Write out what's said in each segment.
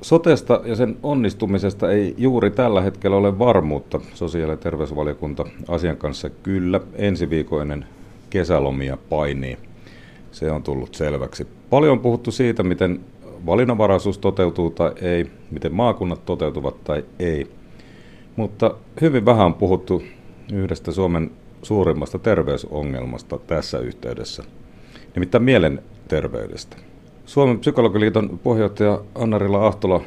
Sotesta ja sen onnistumisesta ei juuri tällä hetkellä ole varmuutta. Sosiaali- ja terveysvaliokunta asian kanssa kyllä ensiviikoinen kesälomia painii. Se on tullut selväksi. Paljon on puhuttu siitä, miten valinnanvaraisuus toteutuu tai ei, miten maakunnat toteutuvat tai ei. Mutta hyvin vähän on puhuttu yhdestä Suomen suurimmasta terveysongelmasta tässä yhteydessä, nimittäin mielenterveydestä. Suomen psykologiliiton puheenjohtaja Anna-Rilla Ahtola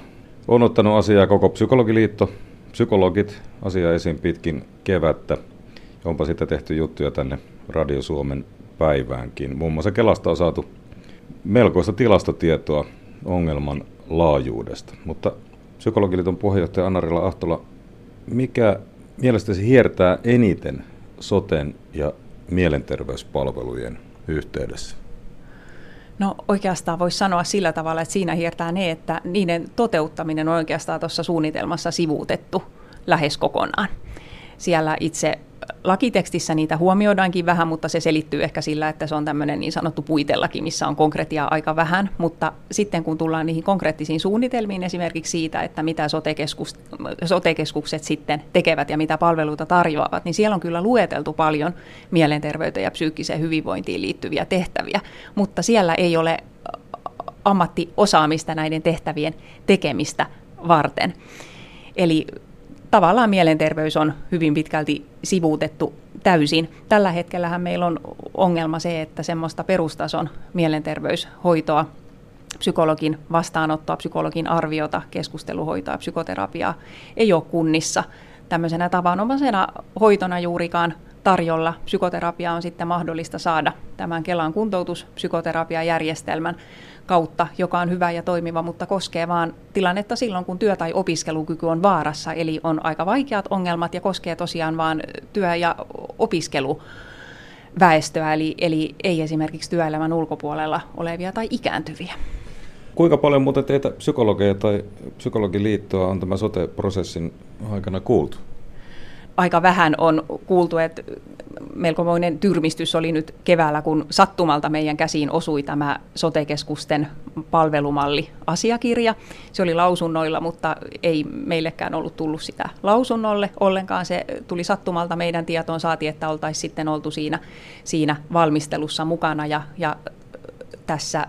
on ottanut asiaa koko psykologiliitto, psykologit asiaa esiin pitkin kevättä. Onpa sitten tehty juttuja tänne Radio Suomen päiväänkin. Muun muassa Kelasta on saatu melkoista tilastotietoa ongelman laajuudesta. Mutta psykologiliiton puheenjohtaja Anna-Rilla Ahtola, mikä mielestäsi hiertää eniten soten ja mielenterveyspalvelujen yhteydessä? No oikeastaan voisi sanoa sillä tavalla, että siinä hiertää ne, että niiden toteuttaminen on oikeastaan tuossa suunnitelmassa sivuutettu lähes kokonaan. Siellä itse lakitekstissä niitä huomioidaankin vähän, mutta se selittyy ehkä sillä, että se on tämmöinen niin sanottu puitelaki, missä on konkretiaa aika vähän, mutta sitten kun tullaan niihin konkreettisiin suunnitelmiin esimerkiksi siitä, että mitä sote-keskus, sote-keskukset sitten tekevät ja mitä palveluita tarjoavat, niin siellä on kyllä lueteltu paljon mielenterveyteen ja psyykkiseen hyvinvointiin liittyviä tehtäviä, mutta siellä ei ole ammattiosaamista näiden tehtävien tekemistä varten. Eli tavallaan mielenterveys on hyvin pitkälti sivuutettu täysin. Tällä hetkellähän meillä on ongelma se, että semmoista perustason mielenterveyshoitoa, psykologin vastaanottoa, psykologin arviota, keskusteluhoitoa, psykoterapiaa ei ole kunnissa tämmöisenä tavanomaisena hoitona juurikaan tarjolla. Psykoterapia on sitten mahdollista saada tämän Kelan kuntoutuspsykoterapiajärjestelmän kautta, joka on hyvä ja toimiva, mutta koskee vain tilannetta silloin, kun työ- tai opiskelukyky on vaarassa. Eli on aika vaikeat ongelmat ja koskee tosiaan vain työ- ja opiskeluväestöä, eli, eli ei esimerkiksi työelämän ulkopuolella olevia tai ikääntyviä. Kuinka paljon muuten teitä psykologeja tai psykologiliittoa on tämä sote-prosessin aikana kuultu? Aika vähän on kuultu, että melkomoinen tyrmistys oli nyt keväällä, kun sattumalta meidän käsiin osui tämä sotekeskusten palvelumalli-asiakirja. Se oli lausunnoilla, mutta ei meillekään ollut tullut sitä lausunnolle ollenkaan. Se tuli sattumalta meidän tietoon, saatiin, että oltaisiin sitten oltu siinä, siinä valmistelussa mukana ja, ja tässä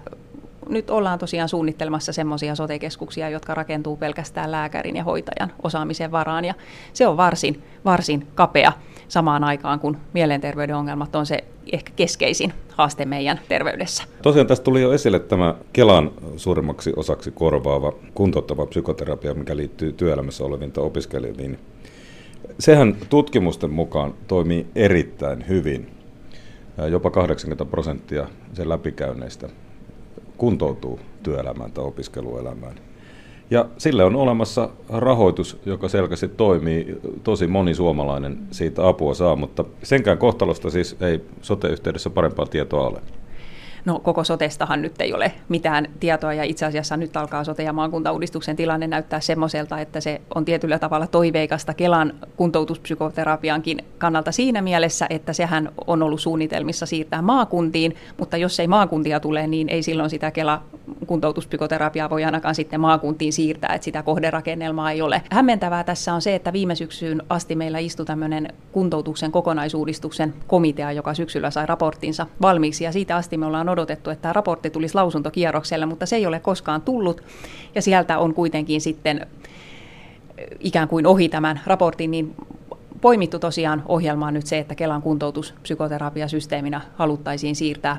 nyt ollaan tosiaan suunnittelemassa semmoisia sotekeskuksia, jotka rakentuu pelkästään lääkärin ja hoitajan osaamisen varaan. Ja se on varsin, varsin kapea samaan aikaan, kun mielenterveyden ongelmat on se ehkä keskeisin haaste meidän terveydessä. Tosiaan tästä tuli jo esille tämä Kelan suurimmaksi osaksi korvaava kuntouttava psykoterapia, mikä liittyy työelämässä oleviin tai opiskelijoihin. Sehän tutkimusten mukaan toimii erittäin hyvin. Jopa 80 prosenttia sen läpikäynneistä kuntoutuu työelämään tai opiskeluelämään. Ja sille on olemassa rahoitus, joka selkeästi toimii. Tosi moni suomalainen siitä apua saa, mutta senkään kohtalosta siis ei sote-yhteydessä parempaa tietoa ole. No koko sotestahan nyt ei ole mitään tietoa ja itse asiassa nyt alkaa sote- ja maakuntauudistuksen tilanne näyttää semmoiselta, että se on tietyllä tavalla toiveikasta Kelan kuntoutuspsykoterapiankin kannalta siinä mielessä, että sehän on ollut suunnitelmissa siirtää maakuntiin, mutta jos ei maakuntia tule, niin ei silloin sitä Kela kuntoutuspsykoterapiaa voi ainakaan sitten maakuntiin siirtää, että sitä kohderakennelmaa ei ole. Hämmentävää tässä on se, että viime syksyyn asti meillä istui tämmöinen kuntoutuksen kokonaisuudistuksen komitea, joka syksyllä sai raporttinsa valmiiksi ja siitä asti me ollaan odotettu, että tämä raportti tulisi lausuntokierrokselle, mutta se ei ole koskaan tullut. Ja sieltä on kuitenkin sitten eh, ikään kuin ohi tämän raportin, niin poimittu tosiaan ohjelmaan nyt se, että Kelan kuntoutuspsykoterapiasysteeminä haluttaisiin siirtää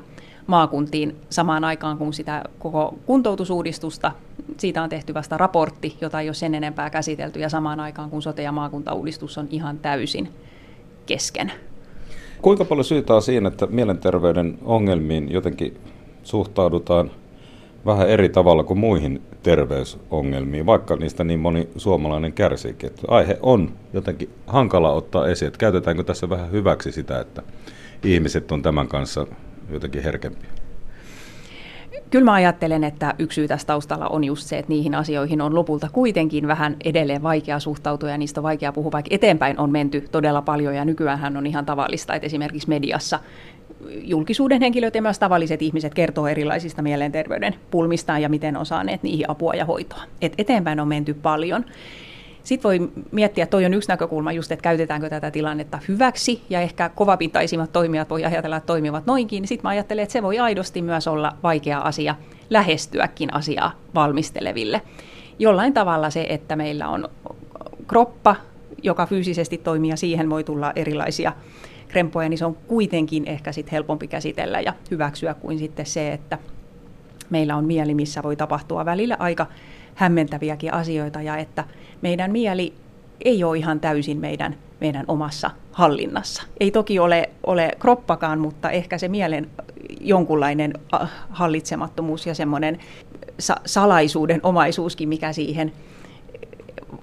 maakuntiin samaan aikaan kuin sitä koko kuntoutusuudistusta. Siitä on tehty vasta raportti, jota ei ole sen enempää käsitelty, ja samaan aikaan kun sote- ja maakuntauudistus on ihan täysin kesken. Kuinka paljon syytä on siinä, että mielenterveyden ongelmiin jotenkin suhtaudutaan vähän eri tavalla kuin muihin terveysongelmiin, vaikka niistä niin moni suomalainen kärsiikin. Että aihe on jotenkin hankala ottaa esiin, että käytetäänkö tässä vähän hyväksi sitä, että ihmiset on tämän kanssa jotenkin herkempiä. Kyllä mä ajattelen, että yksi syy tässä taustalla on just se, että niihin asioihin on lopulta kuitenkin vähän edelleen vaikea suhtautua ja niistä on vaikea puhua, vaikka eteenpäin on menty todella paljon ja nykyään on ihan tavallista, että esimerkiksi mediassa julkisuuden henkilöt ja myös tavalliset ihmiset kertoo erilaisista mielenterveyden pulmistaan ja miten on saaneet niihin apua ja hoitoa. Et eteenpäin on menty paljon. Sitten voi miettiä, toi on yksi näkökulma just, että käytetäänkö tätä tilannetta hyväksi, ja ehkä kovapintaisimmat toimijat voi ajatella, että toimivat noinkin, sitten mä ajattelen, että se voi aidosti myös olla vaikea asia lähestyäkin asiaa valmisteleville. Jollain tavalla se, että meillä on kroppa, joka fyysisesti toimii, ja siihen voi tulla erilaisia krempoja, niin se on kuitenkin ehkä sit helpompi käsitellä ja hyväksyä kuin sitten se, että meillä on mieli, missä voi tapahtua välillä aika hämmentäviäkin asioita ja että meidän mieli ei ole ihan täysin meidän, meidän omassa hallinnassa. Ei toki ole, ole kroppakaan, mutta ehkä se mielen jonkunlainen hallitsemattomuus ja semmoinen sa- salaisuuden omaisuuskin, mikä siihen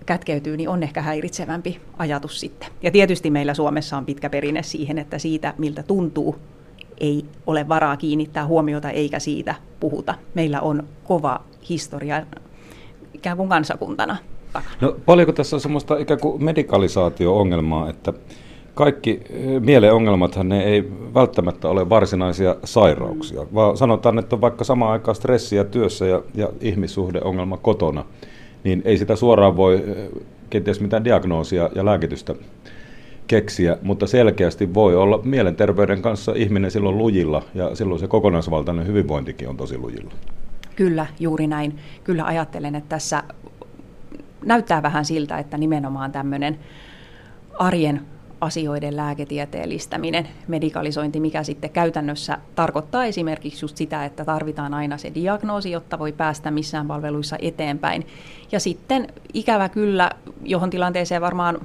kätkeytyy, niin on ehkä häiritsevämpi ajatus sitten. Ja tietysti meillä Suomessa on pitkä perinne siihen, että siitä, miltä tuntuu, ei ole varaa kiinnittää huomiota eikä siitä puhuta. Meillä on kova historia ikään kuin kansakuntana. No paljonko tässä on semmoista ikään kuin medikalisaatio-ongelmaa, että kaikki eh, mielen ongelmathan ne ei välttämättä ole varsinaisia sairauksia, vaan sanotaan, että on vaikka samaan aikaan stressiä työssä ja, ja ihmissuhdeongelma kotona, niin ei sitä suoraan voi eh, kenties mitään diagnoosia ja lääkitystä keksiä, mutta selkeästi voi olla mielenterveyden kanssa ihminen silloin lujilla ja silloin se kokonaisvaltainen hyvinvointikin on tosi lujilla. Kyllä, juuri näin. Kyllä ajattelen, että tässä näyttää vähän siltä, että nimenomaan tämmöinen arjen asioiden lääketieteellistäminen, medikalisointi, mikä sitten käytännössä tarkoittaa esimerkiksi just sitä, että tarvitaan aina se diagnoosi, jotta voi päästä missään palveluissa eteenpäin. Ja sitten ikävä kyllä, johon tilanteeseen varmaan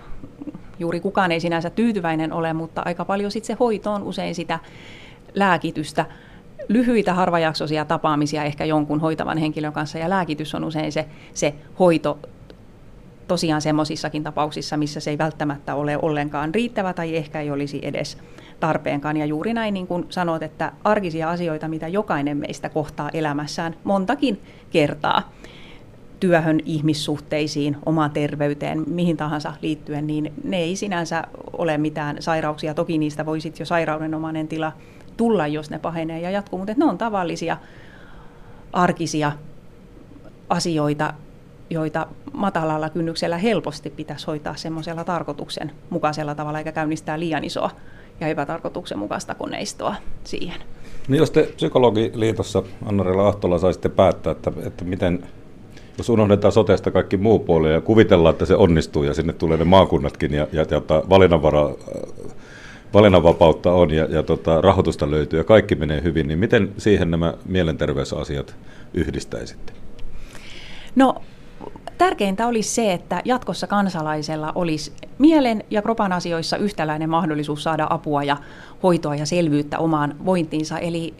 juuri kukaan ei sinänsä tyytyväinen ole, mutta aika paljon sitten se hoito on usein sitä lääkitystä, lyhyitä harvajaksoisia tapaamisia ehkä jonkun hoitavan henkilön kanssa ja lääkitys on usein se, se hoito tosiaan semmoisissakin tapauksissa, missä se ei välttämättä ole ollenkaan riittävä tai ehkä ei olisi edes tarpeenkaan. Ja juuri näin niin kuin sanot, että arkisia asioita, mitä jokainen meistä kohtaa elämässään montakin kertaa työhön, ihmissuhteisiin, omaan terveyteen, mihin tahansa liittyen, niin ne ei sinänsä ole mitään sairauksia. Toki niistä voisi jo sairaudenomainen tila tulla, jos ne pahenee ja jatkuu, mutta ne on tavallisia arkisia asioita, joita matalalla kynnyksellä helposti pitäisi hoitaa semmoisella tarkoituksen mukaisella tavalla, eikä käynnistää liian isoa ja epätarkoituksenmukaista koneistoa siihen. Niin jos te Psykologiliitossa Anna-Reila Ahtola saisitte päättää, että, että miten, jos unohdetaan soteesta kaikki muu puoli ja kuvitellaan, että se onnistuu ja sinne tulee ne maakunnatkin ja, ja, ja valinnanvara, valinnanvapautta on ja, ja tota, rahoitusta löytyy ja kaikki menee hyvin, niin miten siihen nämä mielenterveysasiat yhdistäisitte? No tärkeintä olisi se, että jatkossa kansalaisella olisi mielen ja kropan asioissa yhtäläinen mahdollisuus saada apua ja hoitoa ja selvyyttä omaan vointiinsa. Eli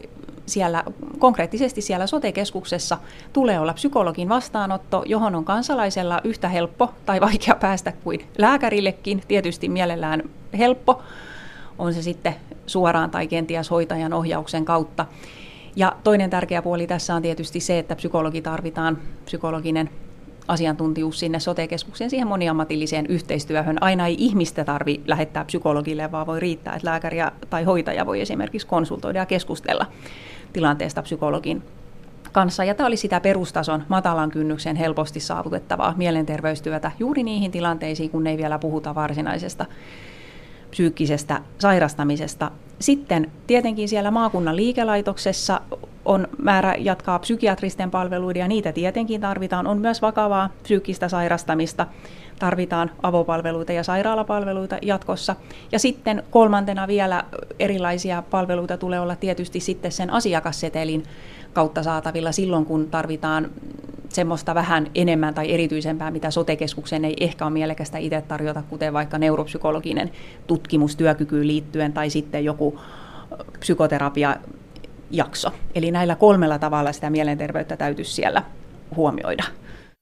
siellä, konkreettisesti siellä sote-keskuksessa tulee olla psykologin vastaanotto, johon on kansalaisella yhtä helppo tai vaikea päästä kuin lääkärillekin, tietysti mielellään helppo, on se sitten suoraan tai kenties hoitajan ohjauksen kautta. Ja toinen tärkeä puoli tässä on tietysti se, että psykologi tarvitaan, psykologinen asiantuntijuus sinne sote-keskukseen siihen moniammatilliseen yhteistyöhön. Aina ei ihmistä tarvi lähettää psykologille, vaan voi riittää, että lääkäri tai hoitaja voi esimerkiksi konsultoida ja keskustella tilanteesta psykologin kanssa. Ja tämä oli sitä perustason matalan kynnyksen helposti saavutettavaa mielenterveystyötä juuri niihin tilanteisiin, kun ei vielä puhuta varsinaisesta psyykkisestä sairastamisesta. Sitten tietenkin siellä maakunnan liikelaitoksessa on määrä jatkaa psykiatristen palveluiden ja niitä tietenkin tarvitaan. On myös vakavaa psyykkistä sairastamista, tarvitaan avopalveluita ja sairaalapalveluita jatkossa. Ja sitten kolmantena vielä erilaisia palveluita tulee olla tietysti sitten sen asiakassetelin kautta saatavilla silloin, kun tarvitaan semmoista vähän enemmän tai erityisempää, mitä sotekeskuksen ei ehkä ole mielekästä itse tarjota, kuten vaikka neuropsykologinen tutkimus työkykyyn liittyen tai sitten joku psykoterapia jakso. Eli näillä kolmella tavalla sitä mielenterveyttä täytyisi siellä huomioida.